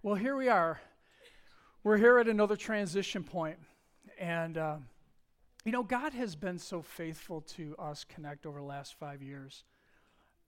Well, here we are. We're here at another transition point. And, uh, you know, God has been so faithful to us connect over the last five years.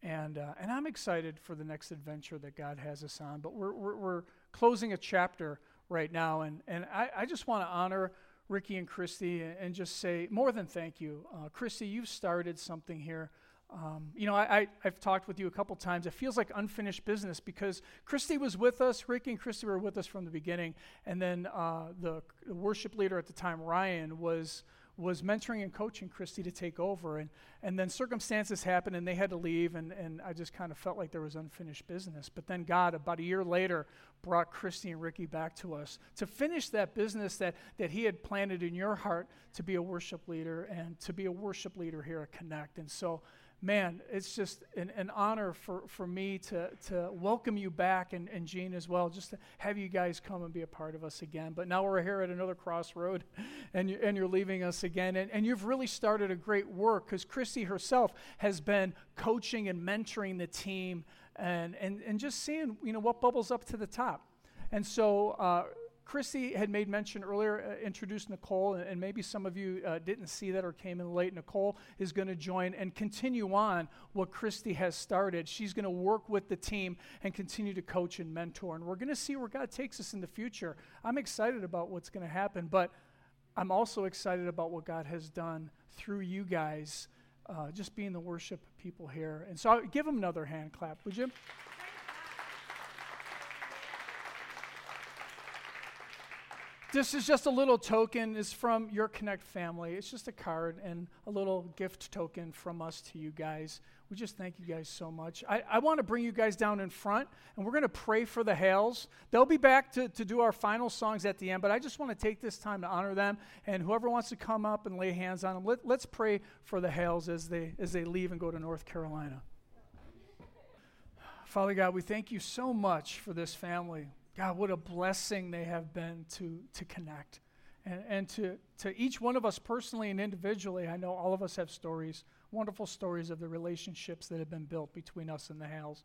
And, uh, and I'm excited for the next adventure that God has us on. But we're, we're, we're closing a chapter right now. And, and I, I just want to honor Ricky and Christy and, just say more than thank you. Uh, Christy, you've started something here um, you know, I, have talked with you a couple times. It feels like unfinished business because Christy was with us, Ricky and Christy were with us from the beginning, and then uh, the, the worship leader at the time, Ryan, was was mentoring and coaching Christy to take over. And, and then circumstances happened and they had to leave, and, and I just kind of felt like there was unfinished business. But then God, about a year later, brought Christy and Ricky back to us to finish that business that, that He had planted in your heart to be a worship leader and to be a worship leader here at Connect. And so man, it's just an, an, honor for, for me to, to welcome you back and, and Gene as well, just to have you guys come and be a part of us again. But now we're here at another crossroad and, you, and you're leaving us again. And, and you've really started a great work because Christy herself has been coaching and mentoring the team and, and, and just seeing, you know, what bubbles up to the top. And so, uh, Christy had made mention earlier, uh, introduced Nicole, and, and, maybe some of you uh, didn't see that or came in late. Nicole is going to join and continue on what Christy has started. She's going to work with the team and continue to coach and mentor. And we're going to see where God takes us in the future. I'm excited about what's going to happen, but I'm also excited about what God has done through you guys, uh, just being the worship people here. And so I'll give them another hand clap, would you? This is just a little token. It's from your Connect family. It's just a card and a little gift token from us to you guys. We just thank you guys so much. I, I want to bring you guys down in front, and we're going to pray for the Hales. They'll be back to, to do our final songs at the end, but I just want to take this time to honor them. And whoever wants to come up and lay hands on them, let, let's pray for the Hales as they, as they leave and go to North Carolina. Father God, we thank you so much for this family. God, what a blessing they have been to, to connect. And, and to, to each one of us personally and individually, I know all of us have stories, wonderful stories of the relationships that have been built between us and the Hales.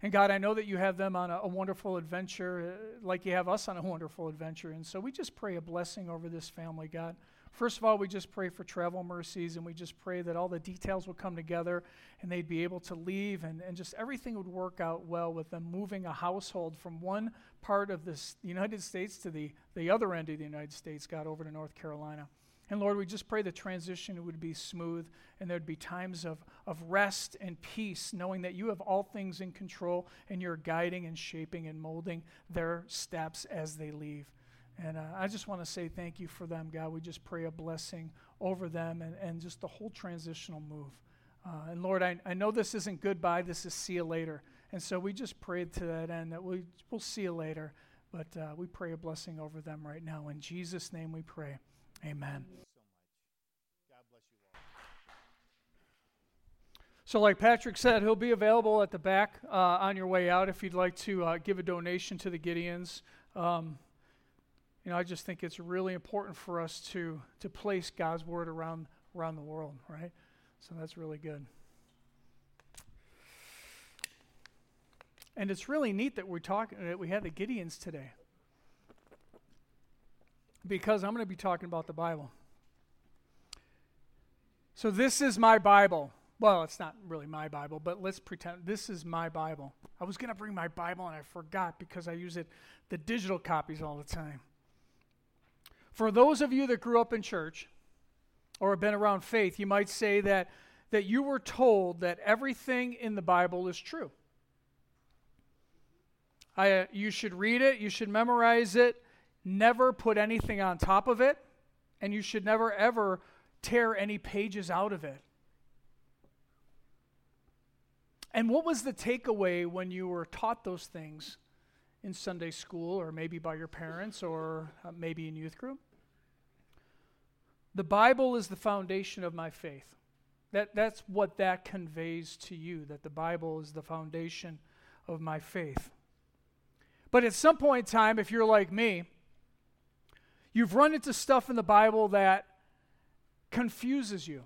And God, I know that you have them on a, a wonderful adventure, uh, like you have us on a wonderful adventure. And so we just pray a blessing over this family, God. First of all, we just pray for travel mercies and we just pray that all the details would come together and they'd be able to leave and, and just everything would work out well with them moving a household from one part of the United States to the, the other end of the United States, God, over to North Carolina. And Lord, we just pray the transition would be smooth and there'd be times of, of rest and peace, knowing that you have all things in control and you're guiding and shaping and molding their steps as they leave. And uh, I just want to say thank you for them, God. We just pray a blessing over them and, and just the whole transitional move. Uh, and Lord, I, I know this isn't goodbye, this is see you later. And so we just prayed to that end that we, we'll see you later. But uh, we pray a blessing over them right now. In Jesus' name we pray. Amen. So, like Patrick said, he'll be available at the back uh, on your way out if you'd like to uh, give a donation to the Gideons. Um, you know, I just think it's really important for us to to place God's word around around the world, right? So that's really good. And it's really neat that we're talking that we had the Gideons today. Because I'm going to be talking about the Bible. So this is my Bible. Well, it's not really my Bible, but let's pretend this is my Bible. I was going to bring my Bible and I forgot because I use it the digital copies all the time. For those of you that grew up in church or have been around faith, you might say that, that you were told that everything in the Bible is true. I, uh, you should read it, you should memorize it, never put anything on top of it, and you should never ever tear any pages out of it. And what was the takeaway when you were taught those things in Sunday school or maybe by your parents or uh, maybe in youth group? The Bible is the foundation of my faith. That, that's what that conveys to you, that the Bible is the foundation of my faith. But at some point in time, if you're like me, you've run into stuff in the Bible that confuses you.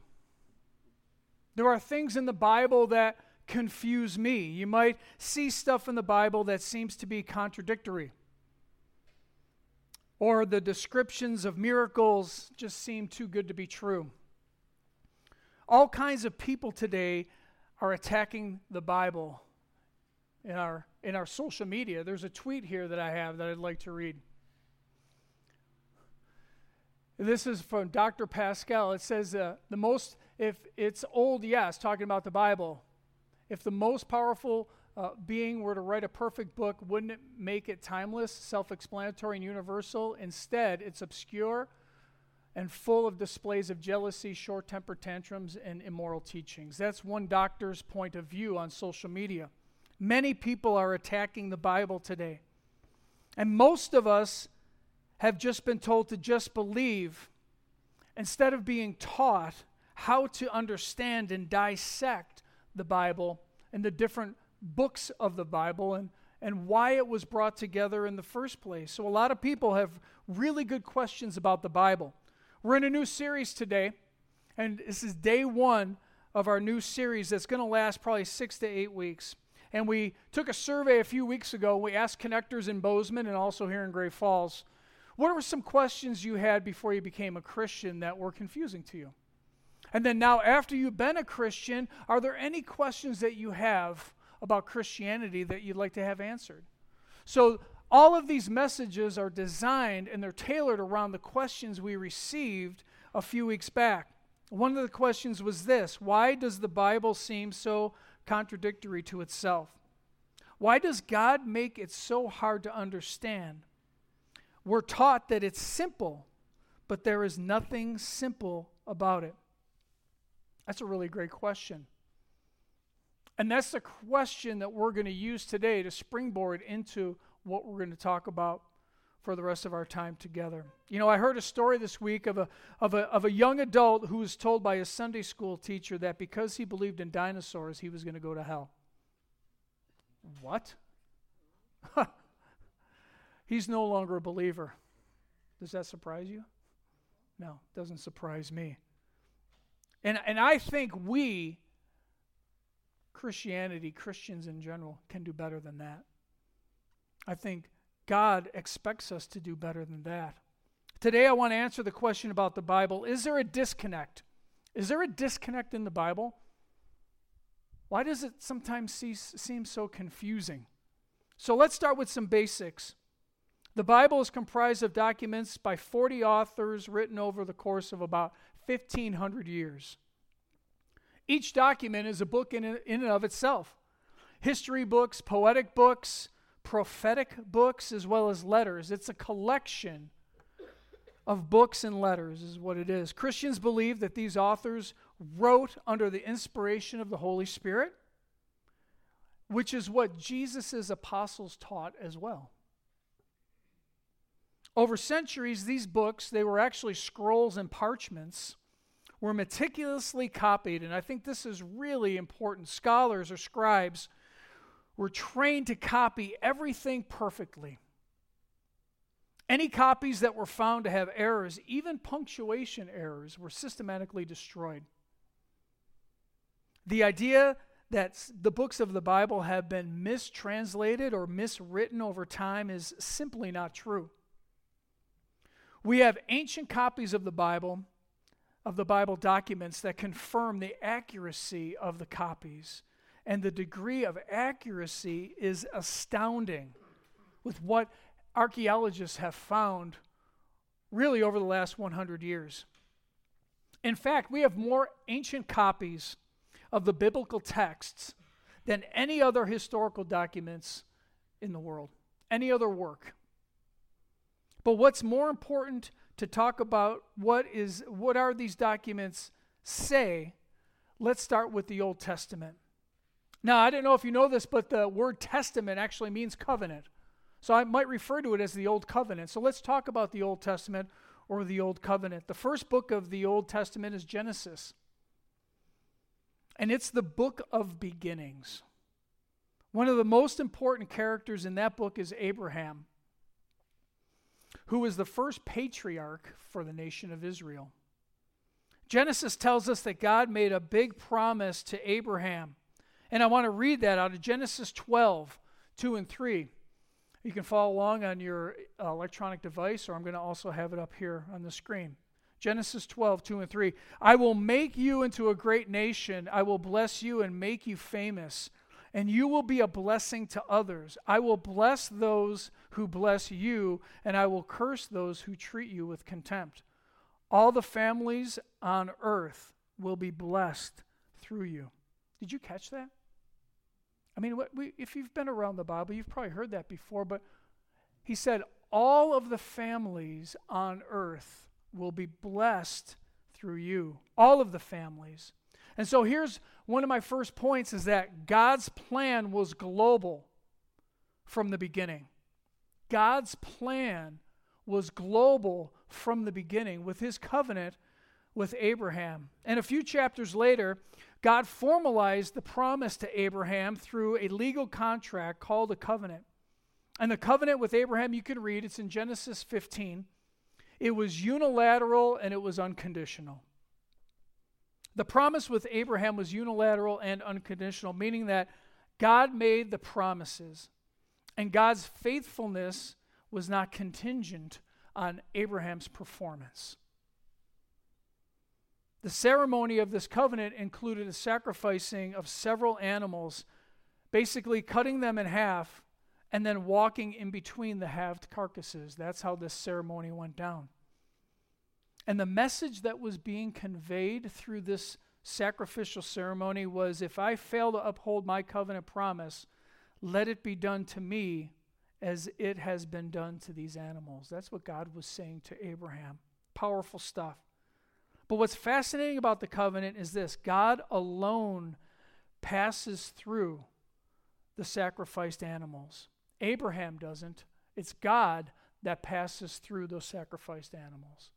There are things in the Bible that confuse me. You might see stuff in the Bible that seems to be contradictory. Or the descriptions of miracles just seem too good to be true. All kinds of people today are attacking the Bible in our in our social media. There's a tweet here that I have that I'd like to read. This is from Dr. Pascal. It says uh, the most if it's old, yes, talking about the Bible. If the most powerful uh, being were to write a perfect book, wouldn't it make it timeless, self explanatory, and universal? Instead, it's obscure and full of displays of jealousy, short temper tantrums, and immoral teachings. That's one doctor's point of view on social media. Many people are attacking the Bible today. And most of us have just been told to just believe instead of being taught how to understand and dissect the Bible and the different books of the Bible and, and why it was brought together in the first place. So, a lot of people have really good questions about the Bible. We're in a new series today, and this is day one of our new series that's going to last probably six to eight weeks. And we took a survey a few weeks ago. We asked connectors in Bozeman and also here in Great Falls what were some questions you had before you became a Christian that were confusing to you? And then now, after you've been a Christian, are there any questions that you have about Christianity that you'd like to have answered. So, all of these messages are designed and they're tailored around the questions we received a few weeks back. One of the questions was this Why does the Bible seem so contradictory to itself? Why does God make it so hard to understand? We're taught that it's simple, but there is nothing simple about it. That's a really great question. And that's the question that we're going to use today to springboard into what we're going to talk about for the rest of our time together. You know, I heard a story this week of a, of a, of a young adult who was told by his Sunday school teacher that because he believed in dinosaurs, he was going to go to hell. What? He's no longer a believer. Does that surprise you? No, doesn't surprise me. And, and I think we Christianity, Christians in general, can do better than that. I think God expects us to do better than that. Today, I want to answer the question about the Bible Is there a disconnect? Is there a disconnect in the Bible? Why does it sometimes seem so confusing? So let's start with some basics. The Bible is comprised of documents by 40 authors written over the course of about 1,500 years. Each document is a book in, and of itself history books, poetic books, prophetic books, as well as letters. It's a collection of books and letters, is what it is. Christians believe that these authors wrote under the inspiration of the Holy Spirit, which is what Jesus' apostles taught as well. Over centuries, these books, they were actually scrolls and parchments were meticulously copied, and I think this is really important. Scholars or scribes were trained to copy everything perfectly. Any copies that were found to have errors, even punctuation errors, were systematically destroyed. The idea that the books of the Bible have been mistranslated or miswritten over time is simply not true. We have ancient copies of the Bible of the Bible documents that confirm the accuracy of the copies. And the degree of accuracy is astounding with what archaeologists have found really over the last 100 years. In fact, we have more ancient copies of the biblical texts than any other historical documents in the world, any other work. But what's more important to talk about what is what are these documents say, let's start with the Old Testament. Now, I don't know if you know this, but the word testament actually means covenant. So I might refer to it as the Old Covenant. So let's talk about the Old Testament or the Old Covenant. The first book of the Old Testament is Genesis. And it's the book of beginnings. One of the most important characters in that book is Abraham who was the first patriarch for the nation of Israel. Genesis tells us that God made a big promise to Abraham. And I want to read that out of Genesis 12, 2 and 3. You can follow along on your uh, electronic device, or I'm going to also have it up here on the screen. Genesis 12, 2 and 3. I will make you into a great nation. I will bless you and make you famous, and you will be a blessing to others. I will bless those who bless you, and I will curse those who treat you with contempt. All the families on earth will be blessed through you. Did you catch that? I mean, what we, if you've been around the Bible, you've probably heard that before, but he said, All of the families on earth will be blessed through you. All of the families. And so here's one of my first points is that God's plan was global from the beginning. God's plan was global from the beginning with his covenant with Abraham. And a few chapters later, God formalized the promise to Abraham through a legal contract called a covenant. And the covenant with Abraham, you can read, it's in Genesis 15. It was unilateral and it was unconditional. The promise with Abraham was unilateral and unconditional, meaning that God made the promises, and God's faithfulness was not contingent on Abraham's performance. The ceremony of this covenant included a sacrificing of several animals, basically cutting them in half and then walking in between the halved carcasses. That's how this ceremony went down. And the message that was being conveyed through this sacrificial ceremony was if I fail to uphold my covenant promise, let it be done to me as it has been done to these animals. That's what God was saying to Abraham. Powerful stuff. But what's fascinating about the covenant is this God alone passes through the sacrificed animals. Abraham doesn't, it's God that passes through those sacrificed animals.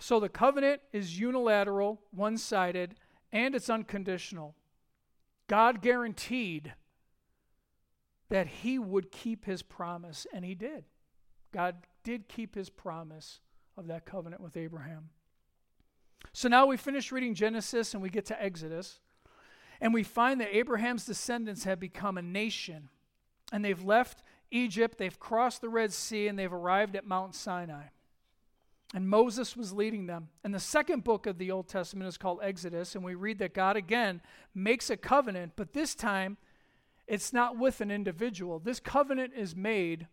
So the covenant is unilateral, one sided, and it's unconditional. God guaranteed that he would keep his promise, and he did. God did keep his promise of that covenant with Abraham. So now we finish reading Genesis and we get to Exodus. And we find that Abraham's descendants have become a nation. And they've left Egypt, they've crossed the Red Sea, and they've arrived at Mount Sinai. And Moses was leading them. And the second book of the Old Testament is called Exodus. And we read that God again makes a covenant, but this time it's not with an individual. This covenant is made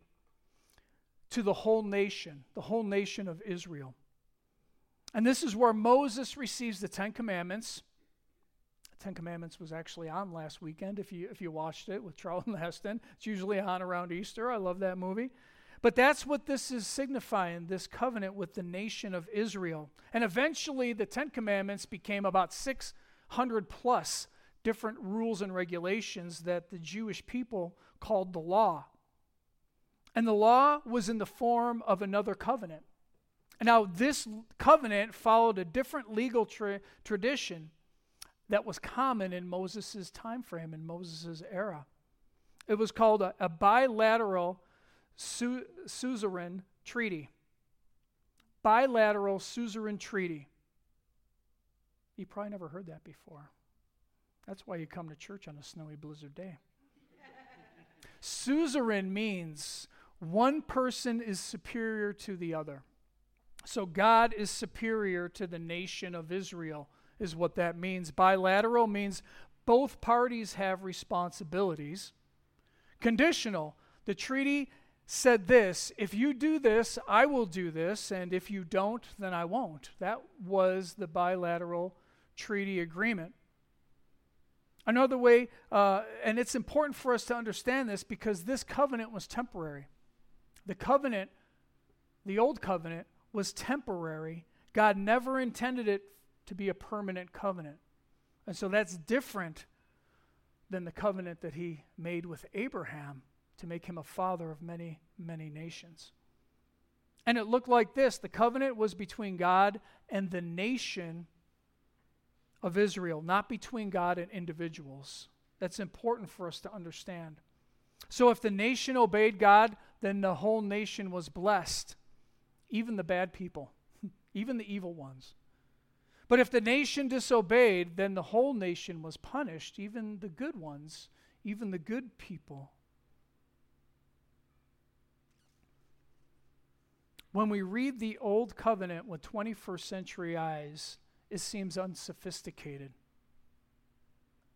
to the whole nation, the whole nation of Israel. And this is where Moses receives the Ten Commandments. The Ten Commandments was actually on last weekend if you, if you watched it with Charlton Heston. It's usually on around Easter. I love that movie. But that's what this is signifying this covenant with the nation of Israel. And eventually, the Ten Commandments became about 600 plus different rules and regulations that the Jewish people called the law. And the law was in the form of another covenant. Now, this covenant followed a different legal tra- tradition that was common in Moses' time frame, in Moses' era. It was called a, a bilateral su- suzerain treaty. Bilateral suzerain treaty. You probably never heard that before. That's why you come to church on a snowy blizzard day. suzerain means one person is superior to the other. So God is superior to the nation of Israel, is what that means. Bilateral means both parties have responsibilities. Conditional, the treaty said this if you do this, I will do this, and if you don't, then I won't. That was the bilateral treaty agreement. Another way, uh, and it's important for us to understand this because this covenant was temporary. The covenant, the old covenant, was temporary. God never intended it to be a permanent covenant. And so that's different than the covenant that he made with Abraham to make him a father of many, many nations. And it looked like this the covenant was between God and the nation of Israel, not between God and individuals. That's important for us to understand. So if the nation obeyed God, then the whole nation was blessed, even the bad people, even the evil ones. But if the nation disobeyed, then the whole nation was punished, even the good ones, even the good people when we read the Old Covenant with 21st century eyes, it seems unsophisticated.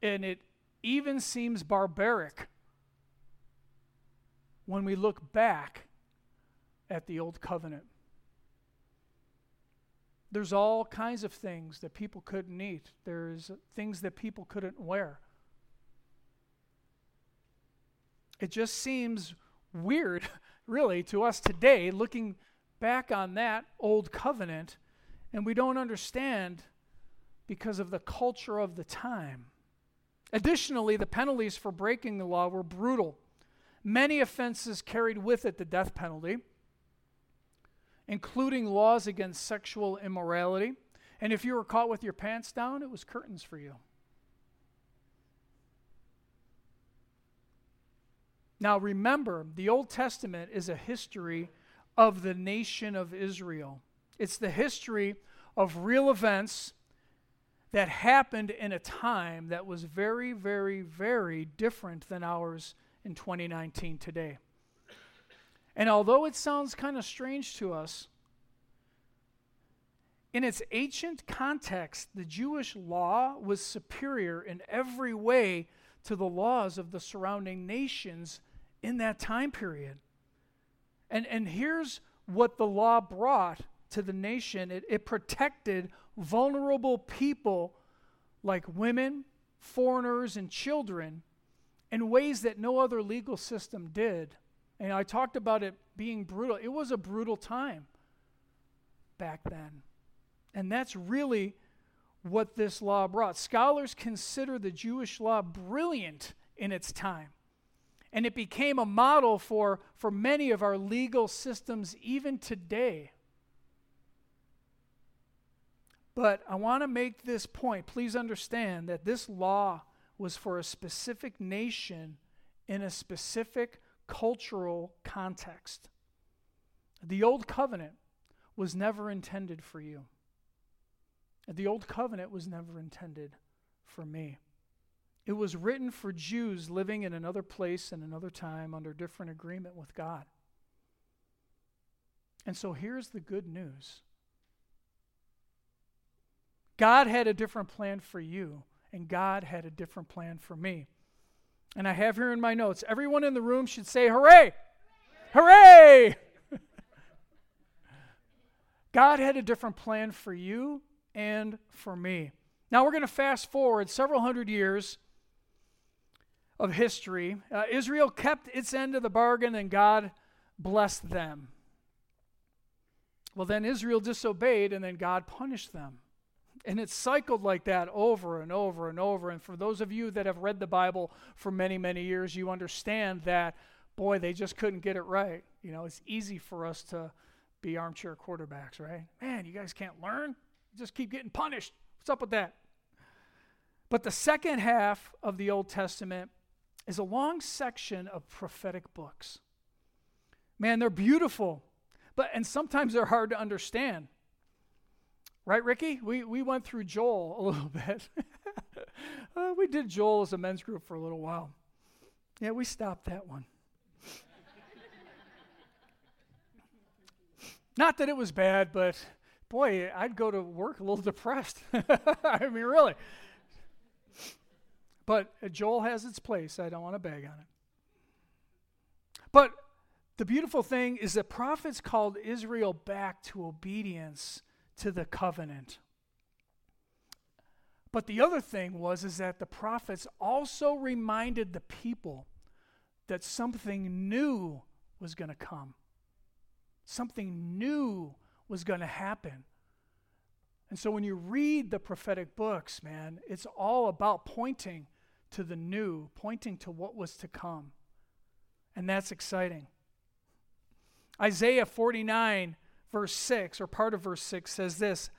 And it even seems barbaric when we look back at the Old Covenant. There's all kinds of things that people couldn't eat. There's things that people couldn't wear. It just seems weird, really, to us today, looking back on that old covenant, and we don't understand because of the culture of the time. Additionally, the penalties for breaking the law were brutal. Many offenses carried with it the death penalty including laws against sexual immorality. And if you were caught with your pants down, it was curtains for you. Now remember, the Old Testament is a history of the nation of Israel. It's the history of real events that happened in a time that was very, very, very different than ours in 2019 today. And although it sounds kind of strange to us, in its ancient context, the Jewish law was superior in every way to the laws of the surrounding nations in that time period. And, and here's what the law brought to the nation it, it protected vulnerable people like women, foreigners, and children in ways that no other legal system did. And I talked about it being brutal. It was a brutal time back then. And that's really what this law brought. Scholars consider the Jewish law brilliant in its time. And it became a model for, for many of our legal systems even today. But I want to make this point. Please understand that this law was for a specific nation in a specific cultural context. The Old Covenant was never intended for you. The Old Covenant was never intended for me. It was written for Jews living in another place and another time under different agreement with God. And so here's the good news God had a different plan for you, and God had a different plan for me. And I have here in my notes everyone in the room should say, Hooray! Hooray! God had a different plan for you and for me. Now we're going to fast forward several hundred years of history. Uh, Israel kept its end of the bargain and God blessed them. Well, then Israel disobeyed and then God punished them. And it's cycled like that over and over and over. And for those of you that have read the Bible for many, many years, you understand that, boy, they just couldn't get it right. You know, it's easy for us to be armchair quarterbacks, right? Man, you guys can't learn. You just keep getting punished. What's up with that? But the second half of the Old Testament is a long section of prophetic books. Man, they're beautiful, but and sometimes they're hard to understand. Right, Ricky? We, we went through Joel a little bit. uh, we did Joel as a men's group for a little while. Yeah, we stopped that one. Not that it was bad, but boy, I'd go to work a little depressed. I mean, really. But Joel has its place. I don't want to bag on it. But the beautiful thing is that prophets called Israel back to obedience to the covenant. But the other thing was is that the prophets also reminded the people that something new was going to come. Something new was going to happen. And so when you read the prophetic books, man, it's all about pointing to the new, pointing to what was to come. And that's exciting. Isaiah 49 verse 6, or part of verse 6, says this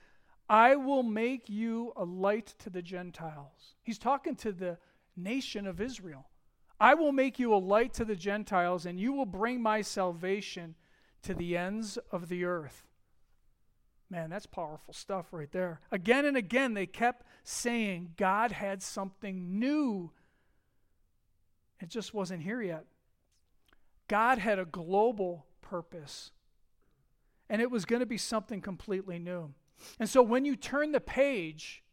I will make you a light to the Gentiles. He's talking to the nation of Israel. I will make you a light to the Gentiles, and you will bring my salvation to the ends of the earth. Man, that's powerful stuff right there. Again and again, they kept saying God had something new. It just wasn't here yet. God had a global purpose and it was going to be something completely new. And so when you turn the page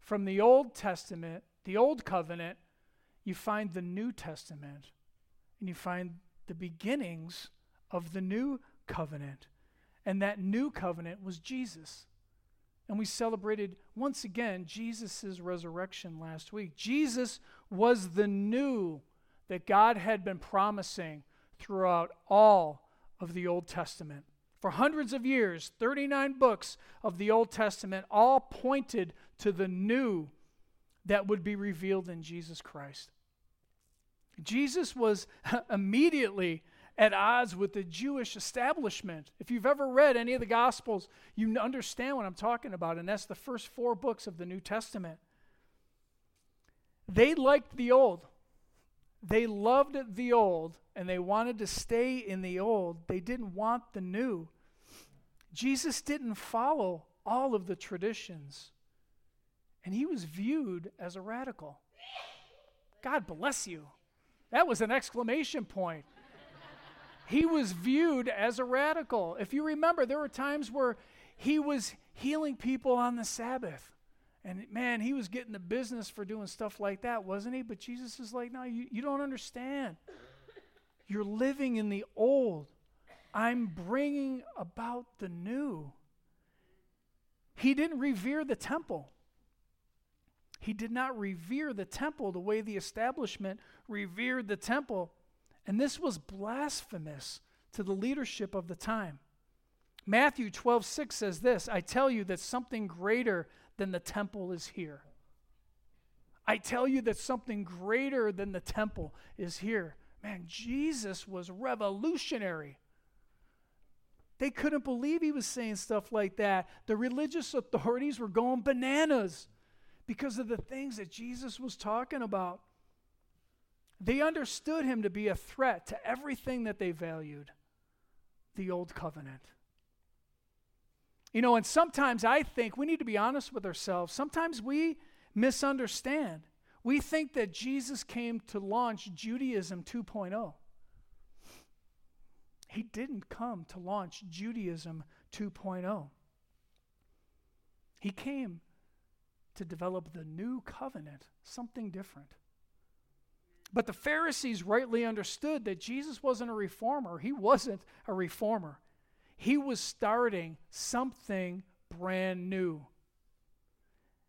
from the Old Testament, the Old Covenant, you find the New Testament, and you find the beginnings of the New Covenant. And that new covenant was Jesus. And we celebrated once again Jesus' resurrection last week. Jesus was the new that God had been promising throughout all of the Old Testament. For hundreds of years, 39 books of the Old Testament all pointed to the new that would be revealed in Jesus Christ. Jesus was immediately at odds with the Jewish establishment. If you've ever read any of the Gospels, you understand what I'm talking about, and that's the first four books of the New Testament. They liked the old. They loved the old, and they wanted to stay in the old. They didn't want the new. Jesus didn't follow all of the traditions, and he was viewed as a radical. God bless you. That was an exclamation point he was viewed as a radical. If you remember, there were times where he was healing people on the Sabbath. And man, he was getting the business for doing stuff like that, wasn't he? But Jesus is like, no, you, you don't understand. You're living in the old. I'm bringing about the new. He didn't revere the temple. He did not revere the temple the way the establishment revered the temple. And this was blasphemous to the leadership of the time. Matthew 12, 6 says this I tell you that something greater than the temple is here. I tell you that something greater than the temple is here. Man, Jesus was revolutionary. They couldn't believe he was saying stuff like that. The religious authorities were going bananas because of the things that Jesus was talking about. They understood him to be a threat to everything that they valued the old covenant. You know, and sometimes I think we need to be honest with ourselves. Sometimes we misunderstand. We think that Jesus came to launch Judaism 2.0. He didn't come to launch Judaism 2.0. He came to develop the new covenant, something different. But the Pharisees rightly understood that Jesus wasn't a reformer. He wasn't a reformer. He was starting something brand new.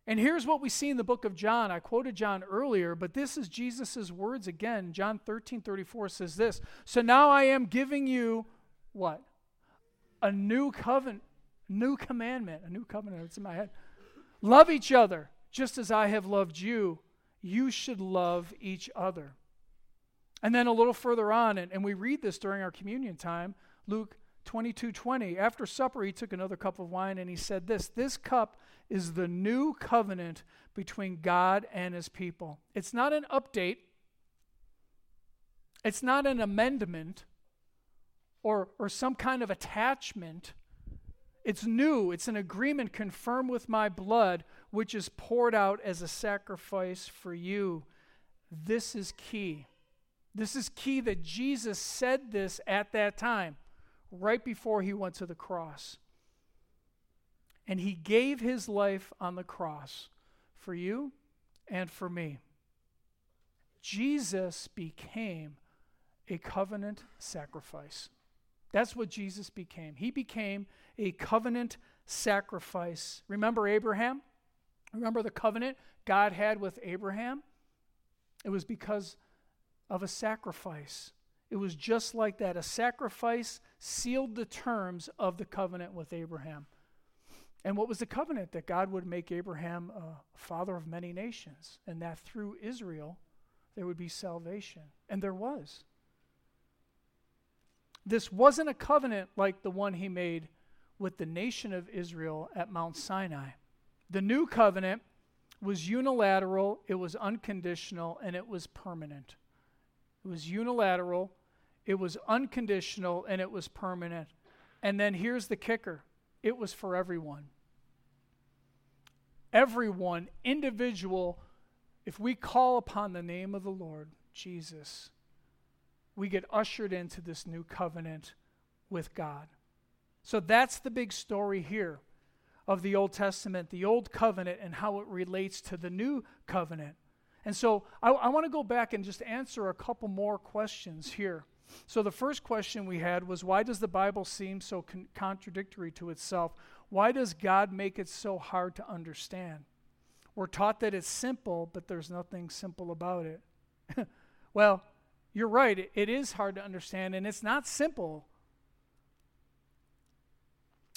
And here's what we see in the book of John. I quoted John earlier, but this is Jesus' words again. John 13 34 says this So now I am giving you what? A new covenant, new commandment, a new covenant. It's in my head. Love each other just as I have loved you you should love each other. And then a little further on, and, and we read this during our communion time, Luke 22 20. After supper, he took another cup of wine and he said this This cup is the new covenant between God and his people. It's not an update, it's not an amendment or, or some kind of attachment. It's new. It's an agreement confirmed with my blood, which is poured out as a sacrifice for you. This is key. This is key that Jesus said this at that time, right before he went to the cross. And he gave his life on the cross for you and for me. Jesus became a covenant sacrifice. That's what Jesus became. He became a covenant sacrifice. Remember Abraham? Remember the covenant God had with Abraham? It was because of a sacrifice. It was just like that. A sacrifice sealed the terms of the covenant with Abraham. And what was the covenant? That God would make Abraham a father of many nations, and that through Israel there would be salvation. And there was. This wasn't a covenant like the one he made with the nation of Israel at Mount Sinai. The new covenant was unilateral, it was unconditional, and it was permanent. It was unilateral, it was unconditional, and it was permanent. And then here's the kicker it was for everyone. Everyone, individual, if we call upon the name of the Lord, Jesus, we get ushered into this new covenant with God. So that's the big story here of the Old Testament, the Old Covenant, and how it relates to the New Covenant. And so I, I want to go back and just answer a couple more questions here. So the first question we had was why does the Bible seem so con- contradictory to itself? Why does God make it so hard to understand? We're taught that it's simple, but there's nothing simple about it. well, you're right, it, it is hard to understand, and it's not simple.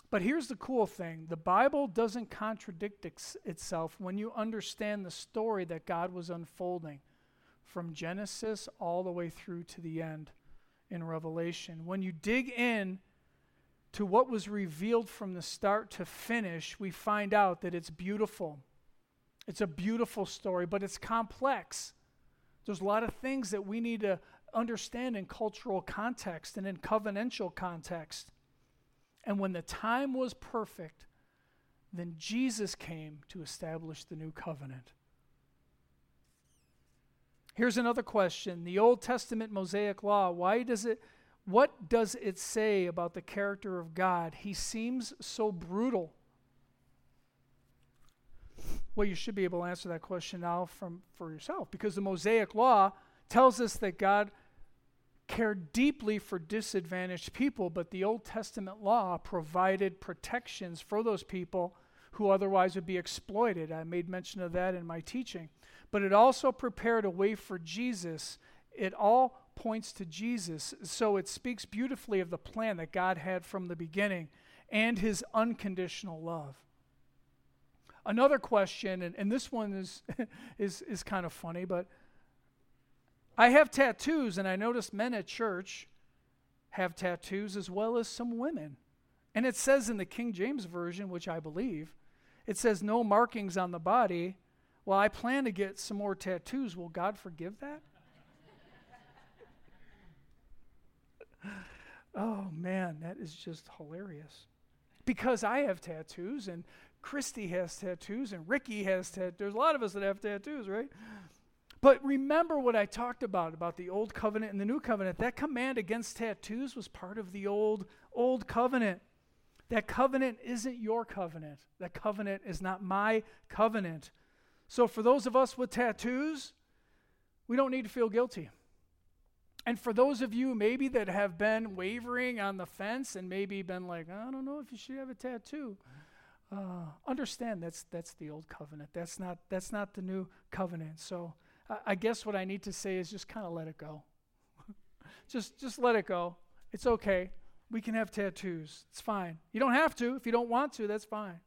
But here's the cool thing the Bible doesn't contradict ex- itself when you understand the story that God was unfolding from Genesis all the way through to the end in Revelation. When you dig in to what was revealed from the start to finish, we find out that it's beautiful. It's a beautiful story, but it's complex. There's a lot of things that we need to understand in cultural context and in covenantal context. And when the time was perfect, then Jesus came to establish the new covenant. Here's another question. The Old Testament Mosaic law, why does it what does it say about the character of God? He seems so brutal. Well, you should be able to answer that question now from for yourself because the Mosaic law tells us that God cared deeply for disadvantaged people, but the Old Testament law provided protections for those people who otherwise would be exploited. I made mention of that in my teaching. But it also prepared a way for Jesus. It all points to Jesus. So it speaks beautifully of the plan that God had from the beginning and his unconditional love. Another question, and, and this one is, is, is kind of funny, but I have tattoos, and I noticed men at church have tattoos as well as some women. And it says in the King James Version, which I believe, it says no markings on the body. Well, I plan to get some more tattoos. Will God forgive that? oh, man, that is just hilarious. Because I have tattoos, and Christy has tattoos, and Ricky has tattoos. There's a lot of us that have tattoos, right? But remember what I talked about about the old covenant and the new covenant. That command against tattoos was part of the old old covenant. That covenant isn't your covenant. That covenant is not my covenant. So for those of us with tattoos, we don't need to feel guilty. And for those of you maybe that have been wavering on the fence and maybe been like, I don't know if you should have a tattoo, uh, understand that's that's the old covenant. That's not that's not the new covenant. So I guess what I need to say is just kind of let it go. just just let it go. It's okay. We can have tattoos. It's fine. You don't have to. If you don't want to, that's fine.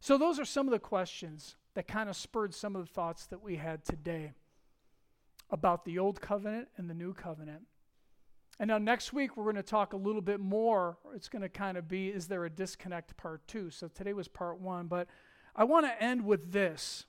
So those are some of the questions that kind of spurred some of the thoughts that we had today about the old covenant and the new covenant. And now next week we're going to talk a little bit more. It's going to kind of be is there a disconnect part 2. So today was part 1, but I want to end with this.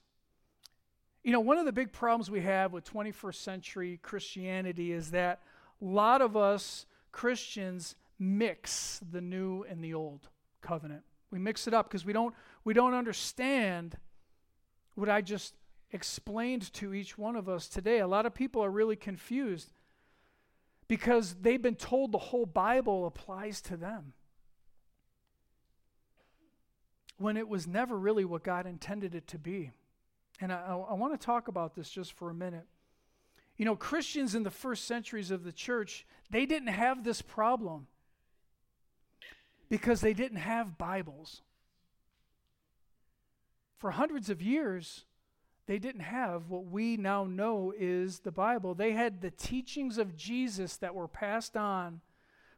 You know, one of the big problems we have with 21st century Christianity is that a lot of us Christians mix the new and the old covenant. We mix it up because we don't we don't understand what I just explained to each one of us today. A lot of people are really confused because they've been told the whole Bible applies to them. When it was never really what God intended it to be. And I, I want to talk about this just for a minute. You know, Christians in the first centuries of the church, they didn't have this problem because they didn't have Bibles. For hundreds of years, they didn't have what we now know is the Bible. They had the teachings of Jesus that were passed on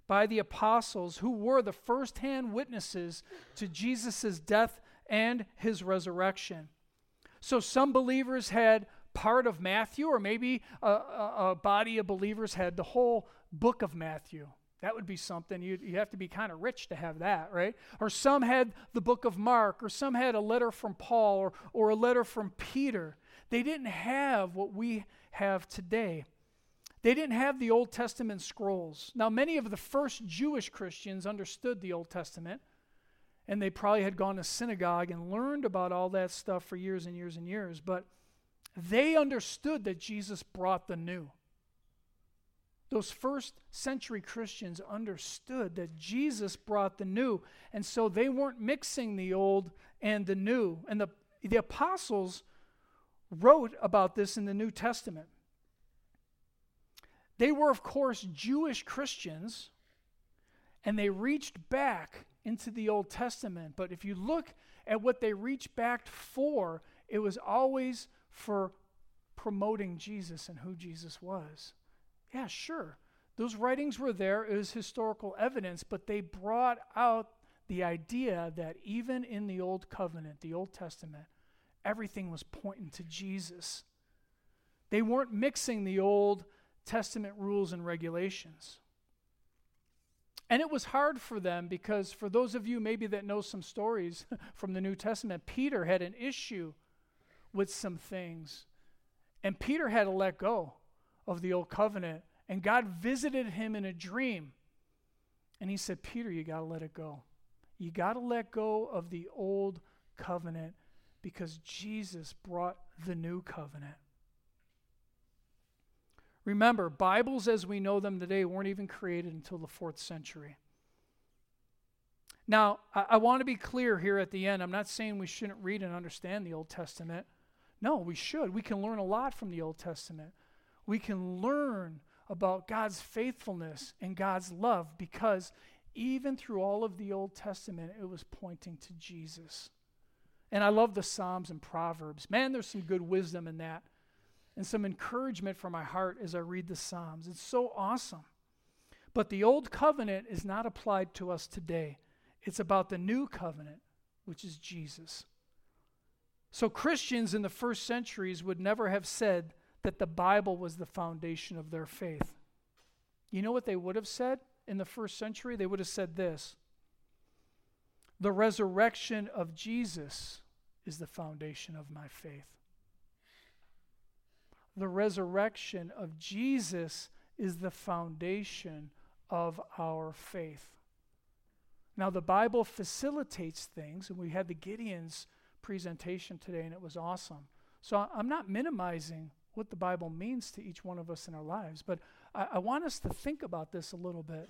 by the apostles who were the first-hand witnesses to Jesus' death and his resurrection. So some believers had part of Matthew, or maybe a, a, a, body of believers had the whole book of Matthew. That would be something. You, you have to be kind of rich to have that, right? Or some had the book of Mark, or some had a letter from Paul, or, or a letter from Peter. They didn't have what we have today. They didn't have the Old Testament scrolls. Now, many of the first Jewish Christians understood the Old Testament and they probably had gone to synagogue and learned about all that stuff for years and years and years, but they understood that Jesus brought the new. Those first century Christians understood that Jesus brought the new, and so they weren't mixing the old and the new. And the, the apostles wrote about this in the New Testament. They were, of course, Jewish Christians, and they reached back into the Old Testament. But if you look at what they reached back for, it was always for promoting Jesus and who Jesus was. Yeah, sure. Those writings were there as historical evidence, but they brought out the idea that even in the Old Covenant, the Old Testament, everything was pointing to Jesus. They weren't mixing the Old Testament rules and regulations. And it was hard for them because, for those of you maybe that know some stories from the New Testament, Peter had an issue with some things. And Peter had to let go of the old covenant. And God visited him in a dream. And he said, Peter, you got to let it go. You got to let go of the old covenant because Jesus brought the new covenant. Remember, Bibles as we know them today weren't even created until the fourth century. Now, I, I want to be clear here at the end. I'm not saying we shouldn't read and understand the Old Testament. No, we should. We can learn a lot from the Old Testament. We can learn about God's faithfulness and God's love because even through all of the Old Testament, it was pointing to Jesus. And I love the Psalms and Proverbs. Man, there's some good wisdom in that and some encouragement for my heart as I read the Psalms. It's so awesome. But the old covenant is not applied to us today, it's about the new covenant, which is Jesus. So Christians in the first centuries would never have said that the Bible was the foundation of their faith. You know what they would have said in the first century? They would have said this The resurrection of Jesus is the foundation of my faith the resurrection of Jesus is the foundation of our faith. Now, the Bible facilitates things, and we had the Gideon's presentation today, and it was awesome. So I'm not minimizing what the Bible means to each one of us in our lives, but I, I want us to think about this a little bit.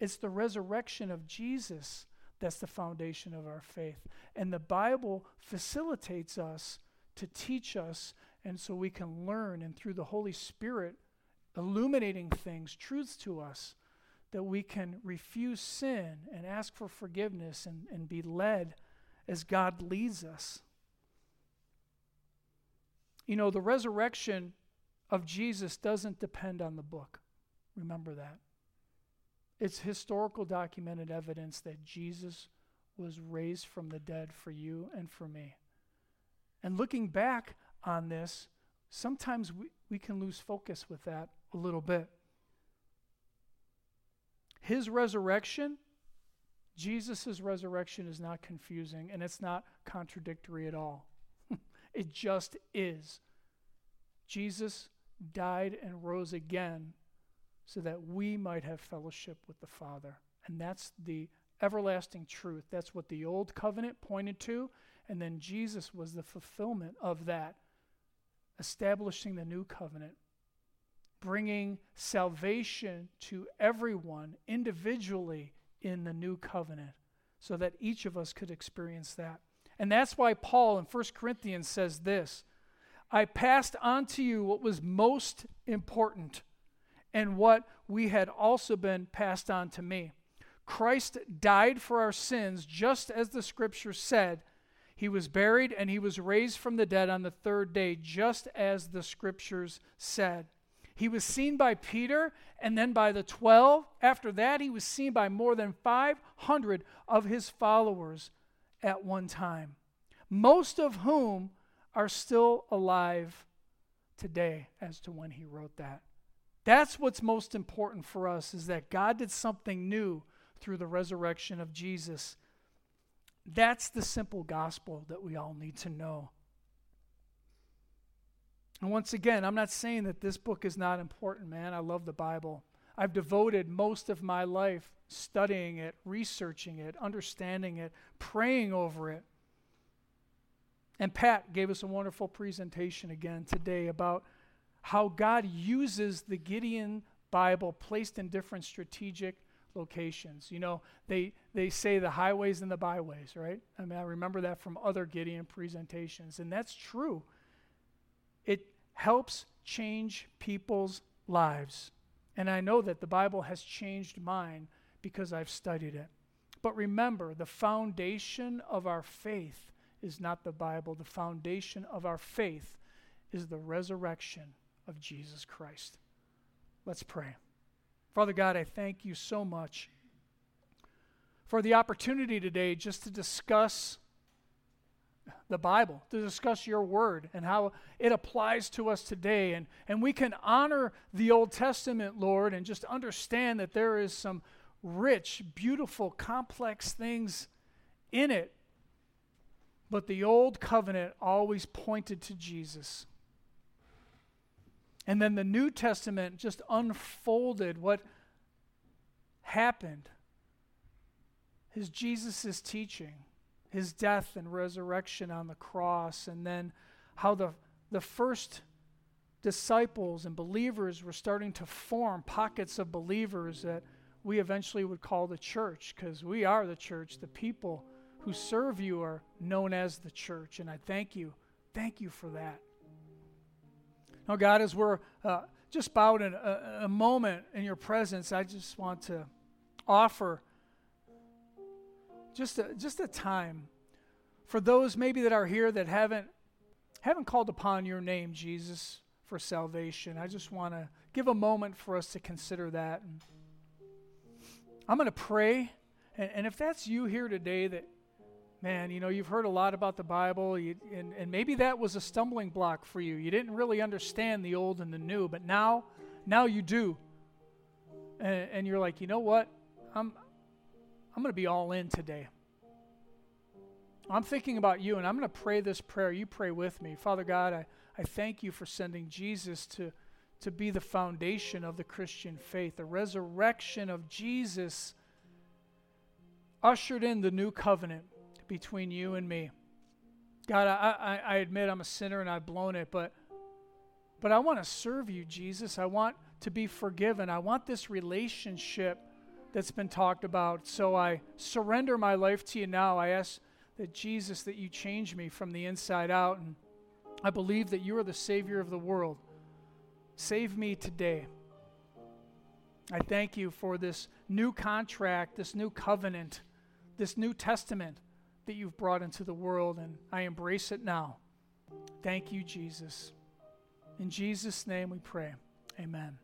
It's the resurrection of Jesus that's the foundation of our faith. And the Bible facilitates us to teach us and so we can learn, and through the Holy Spirit illuminating things, truths to us, that we can refuse sin and ask for forgiveness and, and be led as God leads us. You know, the resurrection of Jesus doesn't depend on the book. Remember that. It's historical documented evidence that Jesus was raised from the dead for you and for me. And looking back on this, sometimes we, we can lose focus with that a little bit. His resurrection, Jesus' resurrection, is not confusing and it's not contradictory at all. it just is. Jesus died and rose again so that we might have fellowship with the Father. And that's the everlasting truth. That's what the old covenant pointed to. And then Jesus was the fulfillment of that establishing the new covenant, bringing salvation to everyone individually in the new covenant so that each of us could experience that. And that's why Paul in 1 Corinthians says this I passed on to you what was most important and what we had also been passed on to me. Christ died for our sins, just as the scripture said, he was buried and he was raised from the dead on the third day, just as the scriptures said. He was seen by Peter and then by the 12. After that, he was seen by more than 500 of his followers at one time, most of whom are still alive today as to when he wrote that. That's what's most important for us is that God did something new through the resurrection of Jesus that's the simple gospel that we all need to know. And once again, I'm not saying that this book is not important, man. I love the Bible. I've devoted most of my life studying it, researching it, understanding it, praying over it. And Pat gave us a wonderful presentation again today about how God uses the Gideon Bible placed in different strategic locations. You know, they, they say the highways and the byways, right? I mean, I remember that from other Gideon presentations, and that's true. It helps change people's lives. And I know that the Bible has changed mine because I've studied it. But remember, the foundation of our faith is not the Bible. The foundation of our faith is the resurrection of Jesus Christ. Let's pray. Father God, I thank you so much for the opportunity today just to discuss the Bible, to discuss your word and how it applies to us today. And, and we can honor the Old Testament, Lord, and just understand that there is some rich, beautiful, complex things in it. But the Old Covenant always pointed to Jesus. And then the New Testament just unfolded what happened. His Jesus' teaching, his death and resurrection on the cross, and then how the, the first disciples and believers were starting to form pockets of believers that we eventually would call the church, because we are the church. The people who serve you are known as the church, and I thank you. Thank you for that. Now, God, as we're uh, just bowed in a, a moment in your presence, I just want to offer just a, just a time for those maybe that are here that haven't haven't called upon your name, Jesus, for salvation. I just want to give a moment for us to consider that. I'm going to pray, and if that's you here today that man, you know, you've heard a lot about the Bible, you, and, and maybe that was a stumbling block for you. You didn't really understand the old and the new, but now, now you do. And, and you're like, you know what? I'm, I'm going to be all in today. I'm thinking about you, and I'm going to pray this prayer. You pray with me. Father God, I, I thank you for sending Jesus to, to be the foundation of the Christian faith. The resurrection of Jesus ushered in the new covenant between you and me. God, I, I, I admit I'm a sinner and I've blown it, but but I want to serve you, Jesus. I want to be forgiven. I want this relationship that's been talked about. So I surrender my life to you now. I ask that Jesus, that you change me from the inside out. And I believe that you are the Savior of the world. Save me today. I thank you for this new contract, this new covenant, this new testament that you've brought into the world, and I embrace it now. Thank you, Jesus. In Jesus' name we pray. Amen.